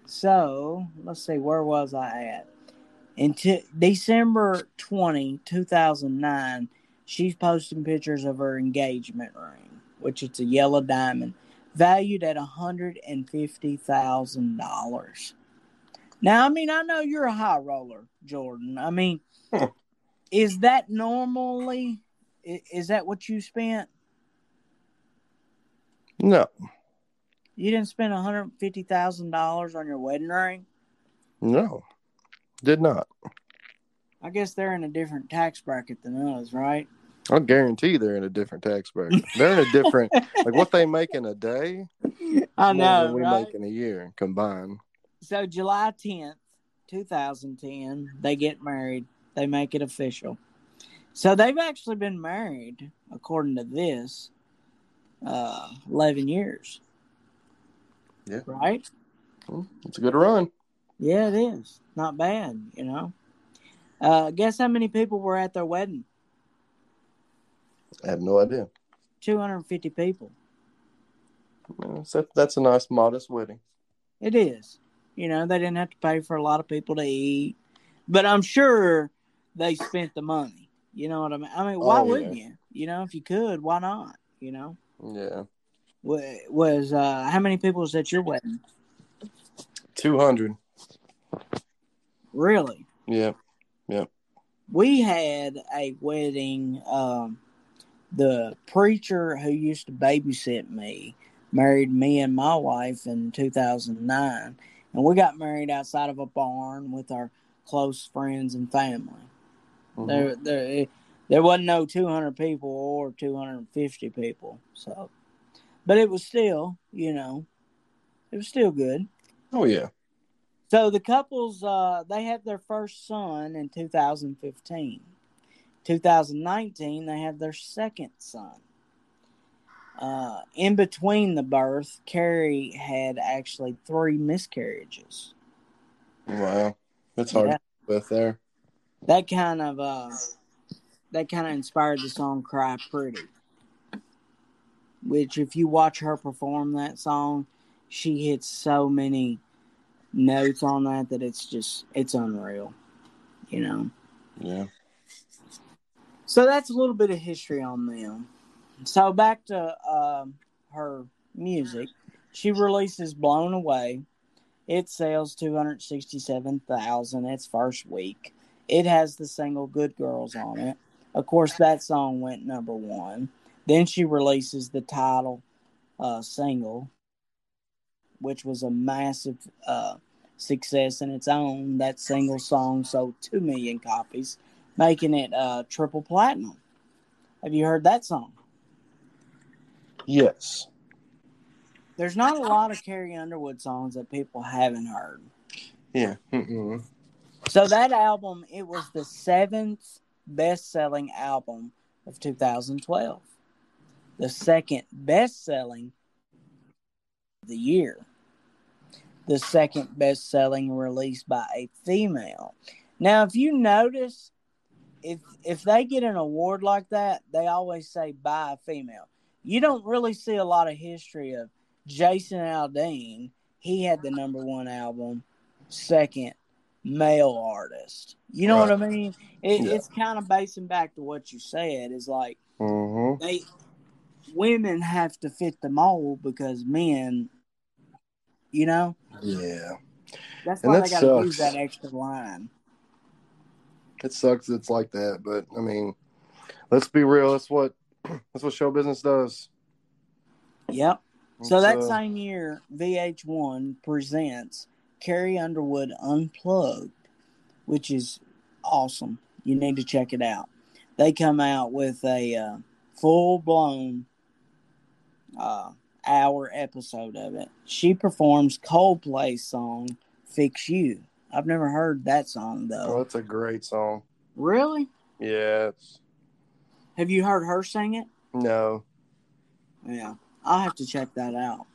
so let's see, where was I at? In t- December 20, 2009, she's posting pictures of her engagement ring, which it's a yellow diamond, valued at $150,000. Now, I mean, I know you're a high roller, Jordan. I mean, hmm. is that normally, is that what you spent? No. You didn't spend $150,000 on your wedding ring? No. Did not. I guess they're in a different tax bracket than us, right? I guarantee they're in a different tax bracket. they're in a different, *laughs* like what they make in a day. I know. we right? make in a year combined. So July 10th, 2010, they get married. They make it official. So they've actually been married, according to this, uh, 11 years. Yeah. Right? Well, It's a good run. Yeah, it is. Not bad, you know. Uh, guess how many people were at their wedding? I have no idea. 250 people. Yeah, so that's a nice, modest wedding. It is. You know, they didn't have to pay for a lot of people to eat, but I'm sure they spent the money. You know what I mean? I mean, why Oh, wouldn't you? You know, if you could, why not? You know, Yeah. Wa- was uh, how many people was at your wedding? 200. Really? Yeah. Yeah. We had a wedding. Um, the preacher who used to babysit me married me and my wife in 2009, and we got married outside of a barn with our close friends and family. Mhm. There, there, there wasn't no 200 people or 250 people. So, but it was still, you know, it was still good. Oh, yeah. So the couples, uh, they had their first son in 2015. 2019, they had their second son. Uh, in between the birth, Carrie had actually three miscarriages. Wow. That's hard Yeah. to with there. That kind of, uh, that kind of inspired the song "Cry Pretty," which, if you watch her perform that song, she hits so many notes on that that it's just it's unreal. You know. Yeah. So that's a little bit of history on them. So back to um, her music. She releases "Blown Away." It sells two hundred sixty-seven thousand its first week. It has the single "Good Girls" on it. Of course, that song went number one. Then she releases the title uh, single, which was a massive uh, success in its own. That single song sold two million copies making it uh, triple platinum. Have you heard that song? Yes. There's not a lot of Carrie Underwood songs that people haven't heard. Yeah. Mm-mm. So that album, it was the seventh best-selling album of 2012. The second best-selling of the year. The second best-selling released by a female. Now, if you notice, if if they get an award like that, they always say by a female. You don't really see a lot of history of Jason Aldean. He had the number one album, second male artist. You know what I mean? It, Yeah. It's kind of basing back to what you said. Is like Mm-hmm. they women have to fit the mold because men, you know, Yeah. that's And why that they got to use that extra line. It sucks. It's like that, but I mean, let's be real. That's what *clears throat* that's what show business does. Yep. So It's, that uh, same year, VH1 presents Carrie Underwood Unplugged, which is awesome. You need to check it out. They come out with a uh, full blown uh, hour episode of it. She performs Coldplay's song "Fix You." I've never heard that song Oh, though. that's a great song. Really? Yeah. It's, Have you heard her sing it? no. Yeah, I'll have to check that out.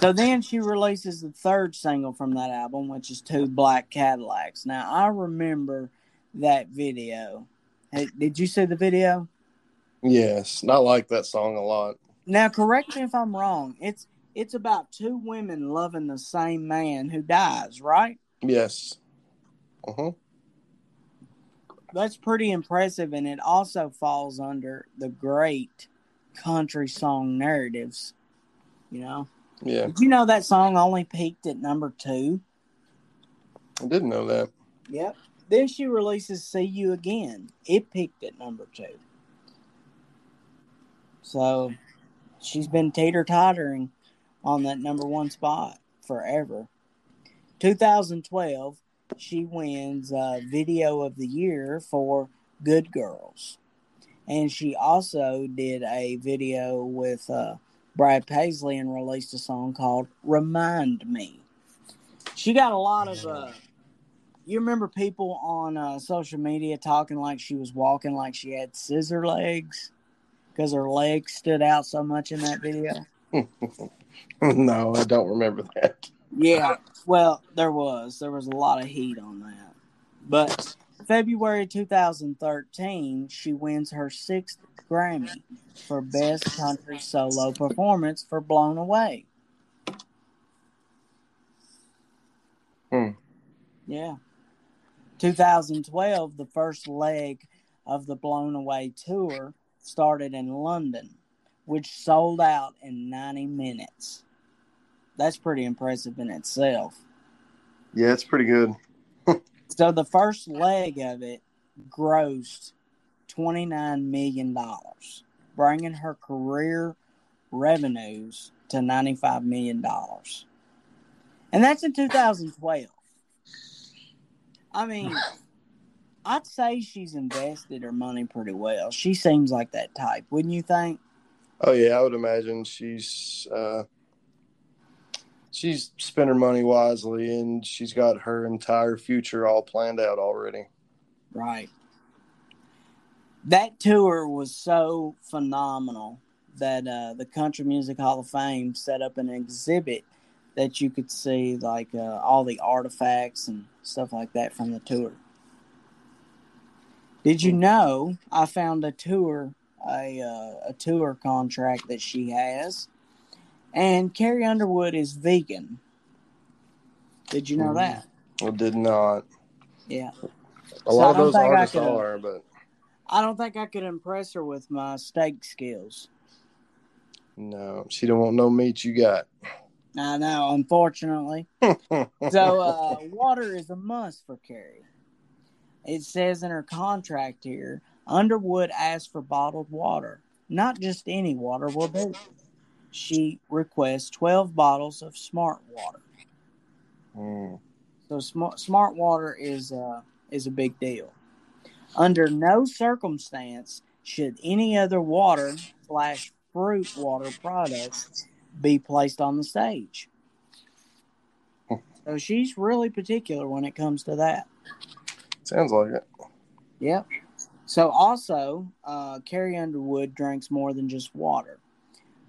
So then she releases the third single from that album, which is Two Black Cadillacs. Now, I remember that video. Hey, did you see the video? Yes. Not like that song a lot. Now, correct me if I'm wrong. It's it's about two women loving the same man who dies, right? Yes. Uh-huh. That's pretty impressive, and it also falls under the great country song narratives. You know, Yeah. did you know that song only peaked at number two? I didn't know that. Yep. Then she releases "See You Again." It peaked at number two. So she's been teeter tottering on that number one spot forever. 2012, she wins uh, Video of the Year for Good Girls. And she also did a video with uh, Brad Paisley and released a song called Remind Me. She got a lot of uh, you remember people on uh, social media talking like she was walking like she had scissor legs because her legs stood out so much in that video? *laughs* *laughs* no, I don't remember that. Yeah, well, there was. There was a lot of heat on that. But February 2013, she wins her sixth Grammy for Best Country Solo Performance for Blown Away. Hmm. Yeah. 2012, the first leg of the Blown Away tour started in London, which sold out in 90 minutes. That's pretty impressive in itself. Yeah, it's pretty good. *laughs* So the first leg of it grossed $29 million, bringing her career revenues to $95 million. And that's in 2012. I mean, I'd say she's invested her money pretty well. She seems like that type, wouldn't you think? Oh yeah, I would imagine she's uh, she's spent her money wisely, and she's got her entire future all planned out already. Right. That tour was so phenomenal that uh, the Country Music Hall of Fame set up an exhibit that you could see, like uh, all the artifacts and stuff like that from the tour. Did you know I found a tour, a uh, a tour contract that she has, and Carrie Underwood is vegan. Did you know Mhm. that? I did not. Yeah. A So lot of those artists could- are, but I don't think I could impress her with my steak skills. no, she don't want no meat. You got. I know, unfortunately. *laughs* So uh, water is a must for Carrie. It says in her contract here, Underwood asked for bottled water. Not just any water will do. She requests 12 bottles of smart water. Mm. So smart smart water is uh, is a big deal. Under no circumstance should any other water slash fruit water products be placed on the stage. So she's really particular when it comes to that. Sounds like it. Yep. So also, uh, Carrie Underwood drinks more than just water.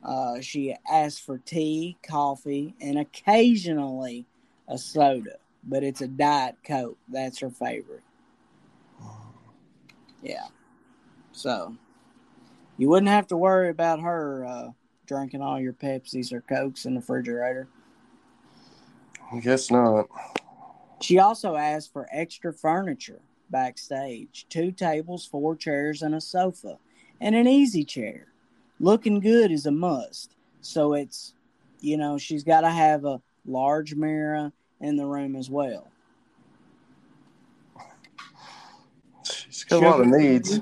Uh, she asks for tea, coffee, and occasionally a soda, but it's a diet coke. That's her favorite. Yeah. So you wouldn't have to worry about her uh, drinking all your Pepsis or Cokes in the refrigerator. I guess not. She also asked for extra furniture backstage two tables, four chairs, and a sofa, and an easy chair. Looking good is a must. So it's, you know, she's got to have a large mirror in the room as well. She's got a lot of needs.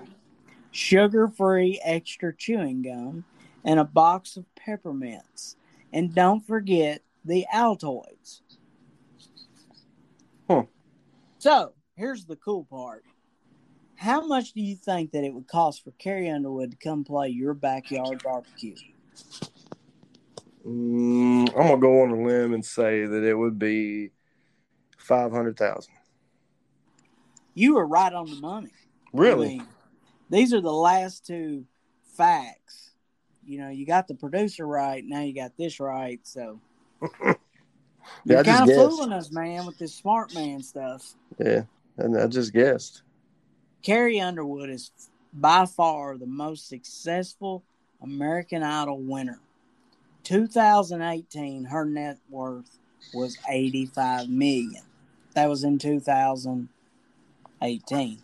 Sugar free extra chewing gum and a box of peppermints. And don't forget the Altoids. Huh. So here's the cool part. How much do you think that it would cost for Carrie Underwood to come play your backyard barbecue? Mm, I'm gonna go on a limb and say that it would be five hundred thousand. You were right on the money. I Really? mean, these are the last two facts. You know, you got the producer right. Now you got this right. So *laughs* Yeah, you're kind of guessed. fooling us, man, with this smart man stuff. Yeah, and I just guessed. Carrie Underwood is by far the most successful American Idol winner. 2018, her net worth was 85 million. That was in 2018.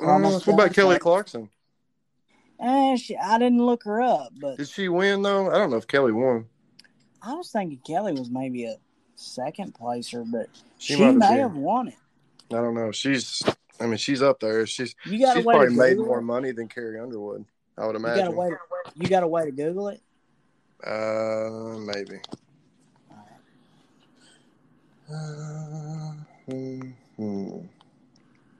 Uh, what about. Kelly Clarkson? Eh, she, I didn't look her up, but Did she win though? I don't know if Kelly won. I was thinking Kelly was maybe a second placer, but She, she, have may been. have won it. I don't know. She's. I mean, she's up there. She's. You She's probably made more it? money than Carrie Underwood. I would You got a imagine. way. You got a way to Google it. Uh, maybe. Uh, hmm, hmm.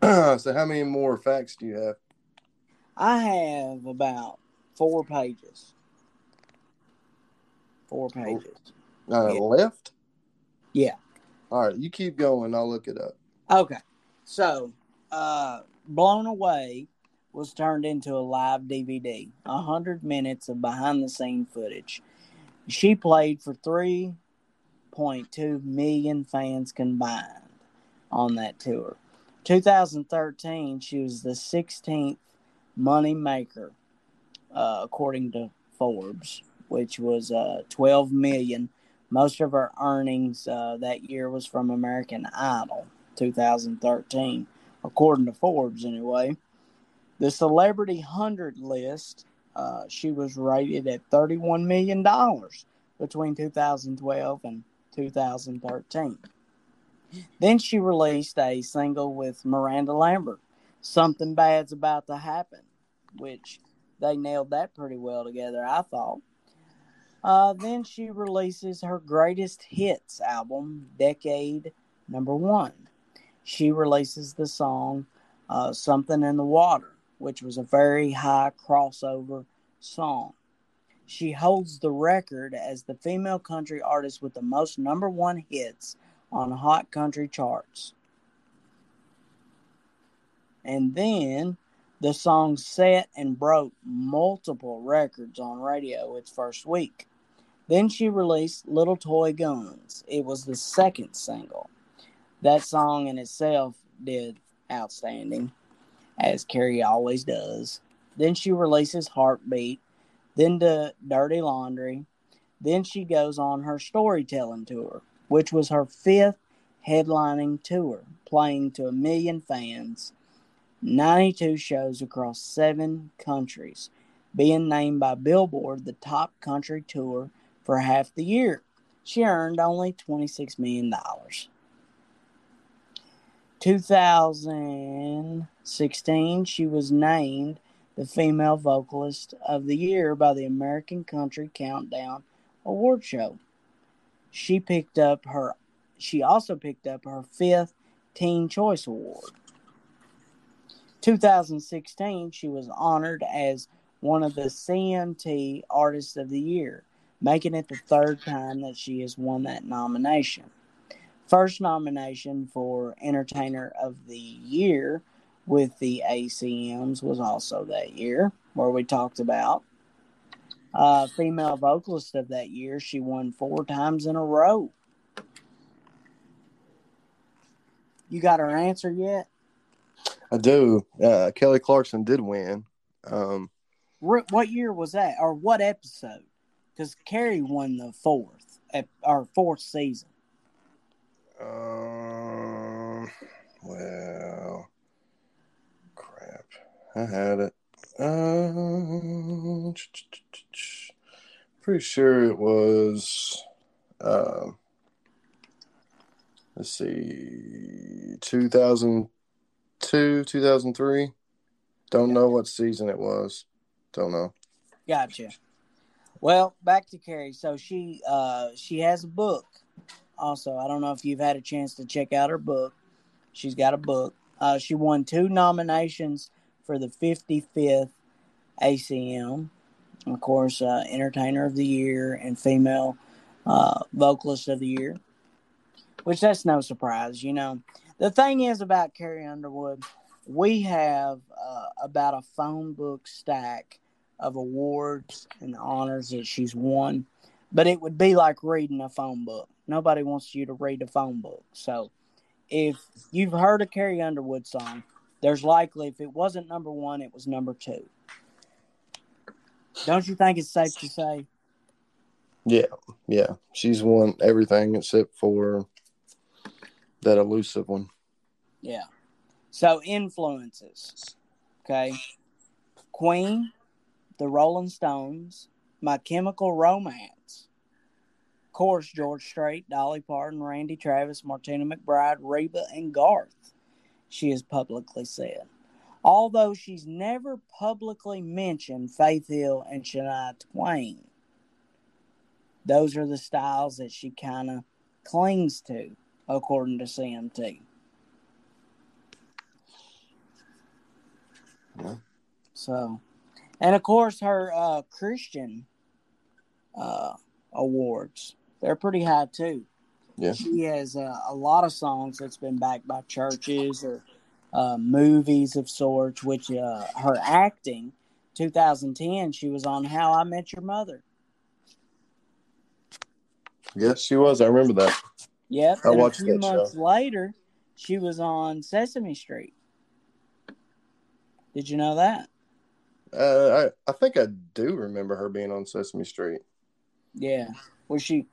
*clears throat* so, how many more facts do you have? I have about four pages. Four pages. Uh, Yeah. Left? Yeah. All right, you keep going. I'll look it up. Okay. So, uh, Blown Away was turned into a live DVD, 100 minutes of behind the scene footage. She played for 3.2 million fans combined on that tour. 2013, she was the 16th money maker, uh, according to Forbes, which was uh, 12 million. Most of her earnings uh, that year was from American Idol, 2013, according to Forbes, anyway. The Celebrity 100 list, uh, she was rated at $31 million between 2012 and 2013. Then she released a single with Miranda Lambert, Something Bad's About to Happen, which they nailed that pretty well together, I thought. Uh, then she releases her greatest hits album, Decade Number One. She releases the song uh, Something in the Water which was a very high crossover song. She holds the record as the female country artist with the most number one hits on hot country charts. And then the song set and broke multiple records on radio its first week. Then she released Little Toy Guns. It was the second single. That song in itself did outstanding as Carrie always does. Then she releases Heartbeat, then to Dirty Laundry. Then she goes on her storytelling tour, which was her fifth headlining tour, playing to a million fans, 92 shows across seven countries, being named by Billboard the top country tour for half the year. She earned only $26 million. 2016, she was named the Female Vocalist of the Year by the American Country Countdown Award Show. She picked up her she also picked up her fifth Teen Choice Award. 2016, she was honored as one of the CMT Artists of the Year, making it the third time that she has won that nomination. First nomination for Entertainer of the Year with the ACMs was also that year, where we talked about. Uh, female vocalist of that year, she won four times in a row. You got her answer yet? I do. Uh, Kelly Clarkson did win. Um, what year was that, or what episode? Because Carrie won the fourth, or fourth season. Um, well, crap. I had it. Um, pretty sure it was. Uh, let's see, 2002, 2003. Don't know what season it was. Don't know. Gotcha. Well, back to Carrie. So she uh she has a book also. I don't know if you've had a chance to check out her book. She's got a book. Uh, she won two nominations for the 55th ACM. Of course, uh, Entertainer of the Year and Female uh, Vocalist of the Year, which that's no surprise. You know, the thing is about Carrie Underwood, we have uh, about a phone book stack of awards and honors that she's won, but it would be like reading a phone book. Nobody wants you to read a phone book. So if you've heard a Carrie Underwood song, there's likely if it wasn't number one, it was number two. Don't you think it's safe to say? Yeah, yeah. She's won everything except for that elusive one. Yeah. So influences. Okay. Queen, the Rolling Stones, My Chemical Romance, Of course, George Strait, Dolly Parton, Randy Travis, Martina McBride, Reba, and Garth, she has publicly said. Although she's never publicly mentioned Faith Hill and Shania Twain. Those are the styles that she kind of clings to, according to CMT. Yeah. So, and of course, her uh, Christian uh, awards they're pretty high too. Yeah. She has uh, a lot of songs that's been backed by churches or uh, movies of sorts, which uh, her acting, 2010, she was on How I Met Your Mother. Yes, she was. I remember that. Yep. I and watched a few that show. months later, she was on Sesame Street. Did you know that? Uh, I I think I do remember her being on Sesame Street. Yeah. Well, she,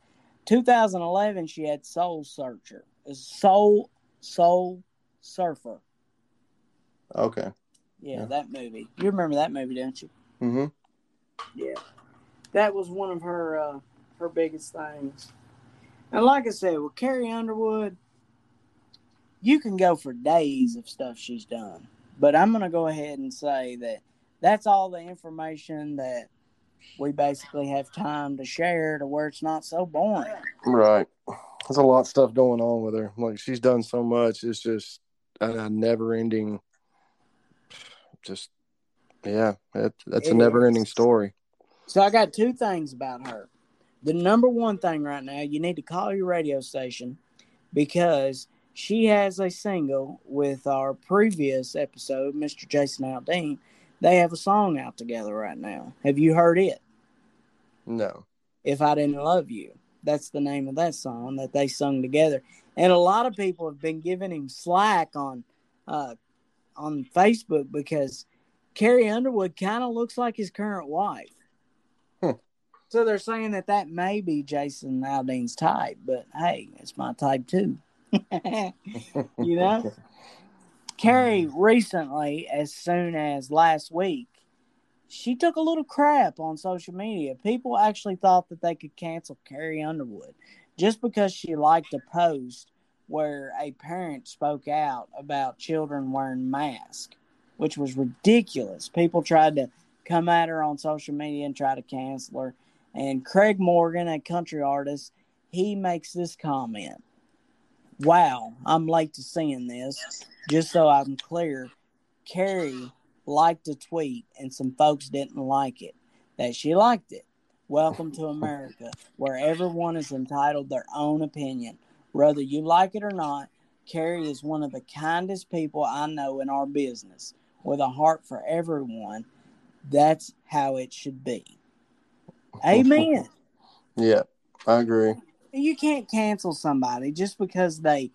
2011, she had Soul Searcher, Soul Soul Surfer. Okay. Yeah, Yeah. that movie. You remember that movie, don't you? Mm-hmm. Yeah. That was one of her uh, her biggest things. And like I said, with Carrie Underwood, you can go for days of stuff she's done. But I'm going to go ahead and say that that's all the information that we basically have time to share to where it's not so boring. Right. There's a lot of stuff going on with her. Like she's done so much. It's just a, never ending. Just yeah, it, that's a never ending story. So I got two things about her. The number one thing right now, you need to call your radio station because she has a single with our previous episode, Mr. Jason Aldean. They have a song out together right now. Have you heard it? No. If I Didn't Love You. That's the name of that song that they sung together. And a lot of people have been giving him slack on uh, on Facebook because Carrie Underwood kind of looks like his current wife. Hmm. So they're saying that that may be Jason Aldean's type, but hey, it's my type too. *laughs* you know? *laughs* Carrie mm-hmm. recently, as soon as last week, she took a little crap on social media. People actually thought that they could cancel Carrie Underwood just because she liked a post where a parent spoke out about children wearing masks, which was ridiculous. People tried to come at her on social media and try to cancel her. And Craig Morgan, a country artist, he makes this comment. Wow, I'm late to seeing this. Just so I'm clear, Carrie liked a tweet and some folks didn't like it. That she liked it. Welcome to America, where everyone is entitled their own opinion. Whether you like it or not, Carrie is one of the kindest people I know in our business, with a heart for everyone. That's how it should be. *laughs* Amen. Yeah, I agree. You can't cancel somebody just because they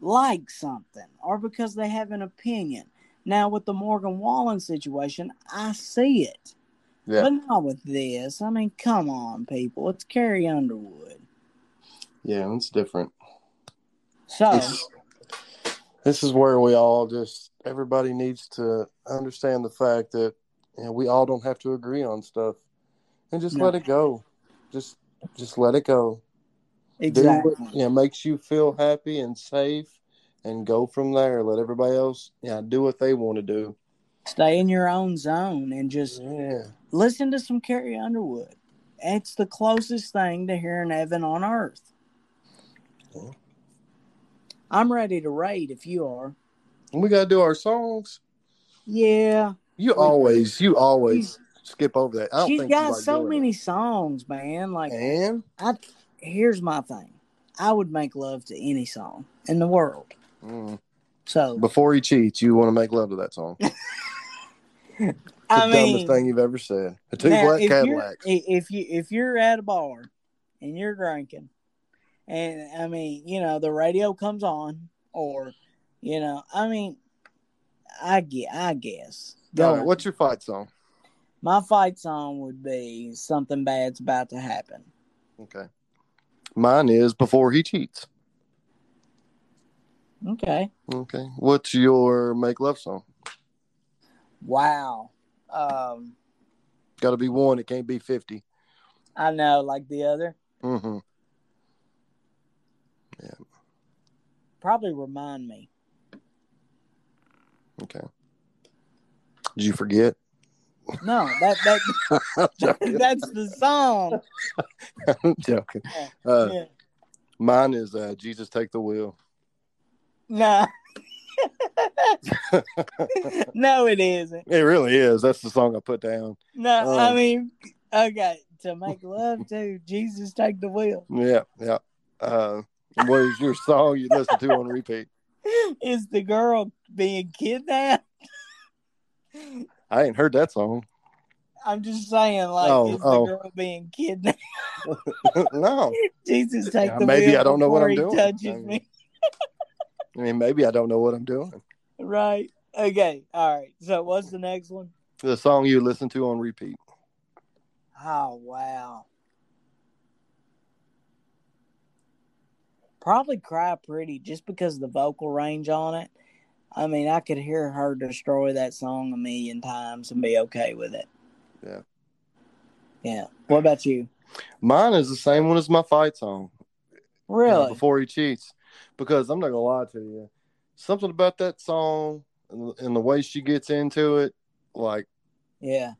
like something or because they have an opinion. Now, with the Morgan Wallen situation, I see it, Yeah. but not with this. I mean, come on, people. It's Carrie Underwood. Yeah, it's different. So, It's- this is where we all just everybody needs to understand the fact that you know, we all don't have to agree on stuff and just No. let it go. Just just let it go. Do exactly. what yeah, makes you feel happy and safe and go from there. Let everybody else yeah, do what they want to do. Stay in your own zone and just Yeah. listen to some Carrie Underwood. It's the closest thing to hearing heaven on earth. Yeah. I'm ready to raid if you are. We gotta do our songs. Yeah. You always you always skip over that. I don't She's got so many songs, man. Like and I here's my thing. I would make love to any song in the world. mm, So before he cheats, you want to make love to that song. *laughs* the I mean, dumbest thing you've ever said. The two now, black if you're, Cadillacs. if you if you're at a bar and you're drinking, and I mean, you know, the radio comes on, or you know, I mean, I get, I guess. Go right, what's your fight song? My fight song would be "Something Bad's About to Happen." Okay. Mine is Before He Cheats. Okay. Okay. What's your make love song? Wow. Um, Got to be one. It can't be 50. I know, like the other. Mm-hmm. Yeah. Probably remind me. Okay. Did you forget? No, that that *laughs* *laughs* that's the song. *laughs* I'm joking. Uh, Yeah. Mine is uh, Jesus Take the Wheel. Nah. no, it isn't. It really is. That's the song I put down. No, I Um, mean, okay, to make love to Jesus, take the wheel. Yeah. Yeah. Uh, what is your song you listen to on repeat? Is the girl being kidnapped? I ain't heard that song. I'm just saying, like, Oh, is oh. the girl being kidnapped? *laughs* no, Jesus, take Yeah, the maybe I don't know what I'm doing. touches I mean- me. I mean maybe I don't know what I'm doing. Right. Okay. All right. So, what's the next one? The song you listen to on repeat. Oh wow. Probably cry pretty just because of the vocal range on it. I mean, I could hear her destroy that song a million times and be okay with it. Yeah. Yeah. What about you? Mine is the same one as my fight song. uh, Really? before he cheats, because I'm not gonna lie to you, something about that song and, and the way she gets into it, like yeah.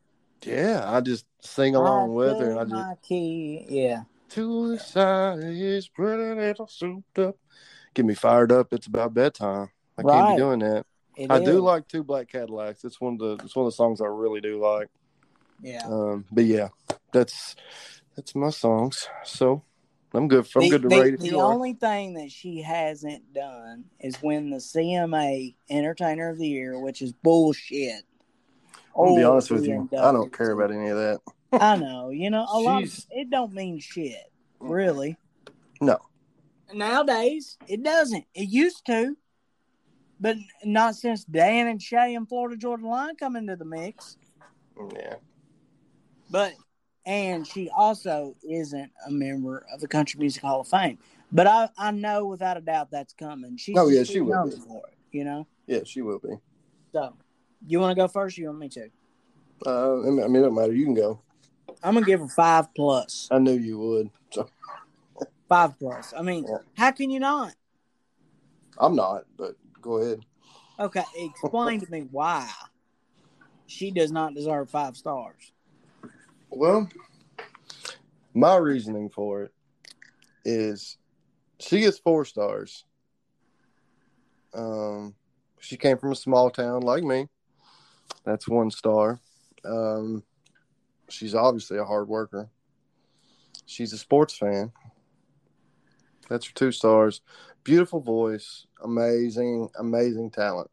yeah, I just sing along with her, and I just my key. Yeah. to the side is pretty little souped up, get me fired up. It's about bedtime. I can't be doing that. It I do like Two Black Cadillacs. It's one of the it's one of the songs I really do like. Yeah. Um, but yeah, that's that's my songs. So I'm good. I'm the good to the- rate the only thing that she hasn't done is win the CMA Entertainer of the Year, which is bullshit. Gonna be honest with you. I don't care about any of that. I know, you know, a lot. Of, it don't mean shit, really. No. Nowadays, it doesn't. It used to, but not since Dan and Shay and Florida Georgia Line come into the mix. Yeah. But and she also isn't a member of the Country Music Hall of Fame. But I, I know without a doubt that's coming. She's Oh, yeah, she will be. for it, you know. Yeah, she will be. So, you want to go first? Or you want me to? Uh, I mean, I mean, it don't matter. You can go. I'm gonna give her five plus. I knew you would. So Five plus. I mean, Yeah. how can you not? I'm not, but go ahead. Okay, explain to me why she does not deserve five stars. Well, my reasoning for it is she gets four stars. Um, she came from a small town like me. That's one star. Um, she's obviously a hard worker. She's a sports fan. That's her two stars. Beautiful voice, amazing, amazing talent.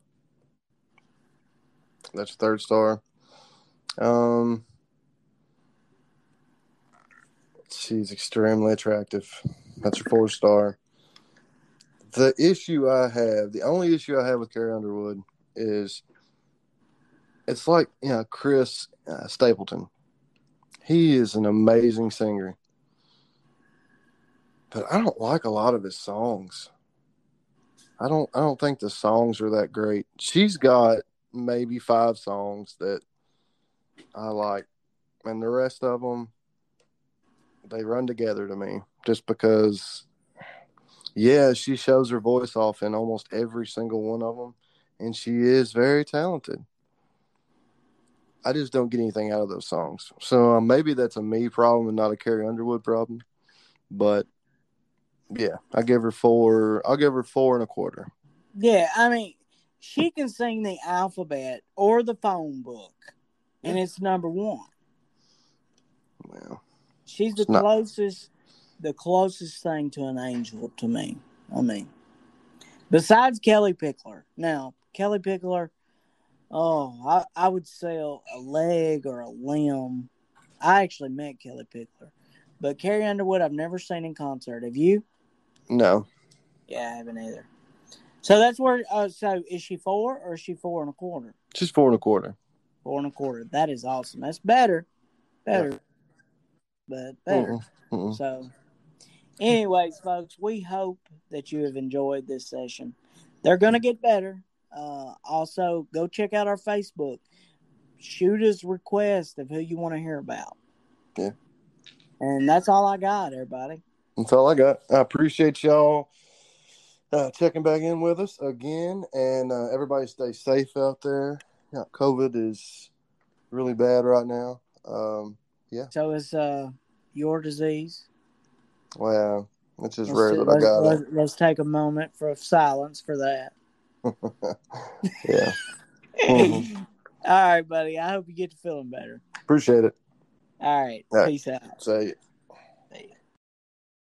That's third star. Um, she's extremely attractive. That's her four star. The issue I have, the only issue I have with Carrie Underwood is it's like, you know, Chris uh, Stapleton. He is an amazing singer. But I don't like a lot of his songs. I don't I don't think the songs are that great. She's got maybe five songs that I like and the rest of them they run together to me just because yeah she shows her voice off in almost every single one of them and she is very talented i just don't get anything out of those songs so uh, maybe that's a me problem and not a carrie underwood problem but yeah i give her four i'll give her four and a quarter Yeah, I mean, she can sing the alphabet or the phone book, and it's number one. well She's the It's not- closest, the closest thing to an angel to me. I mean, besides Kellie Pickler. Now, Kellie Pickler, oh, I, I would sell a leg or a limb. I actually met Kellie Pickler, but Carrie Underwood, I've never seen in concert. Have you? No Yeah, I haven't either. So that's where. Uh, so is she four or is she four and a quarter? she's four and a quarter Four and a quarter. That is awesome. That's better. Better. But better. Mm-mm, mm-mm. So, anyways, folks, we hope that you have enjoyed this session. They're going to get better. Uh, also, go check out our Facebook. Shoot us requests of who you want to hear about. Yeah. And that's all I got, everybody. That's all I got. I appreciate y'all uh, checking back in with us again, and uh, everybody stay safe out there. Yeah, COVID is really bad right now. Um, yeah. So, is uh, your disease. wow, it's just Let's, rare that I got let's, let's take a moment for silence for that. it. *laughs* yeah, Mhm. *laughs* All right, buddy. I hope you get to feeling better. appreciate it. All right. All right. Peace out. Say it.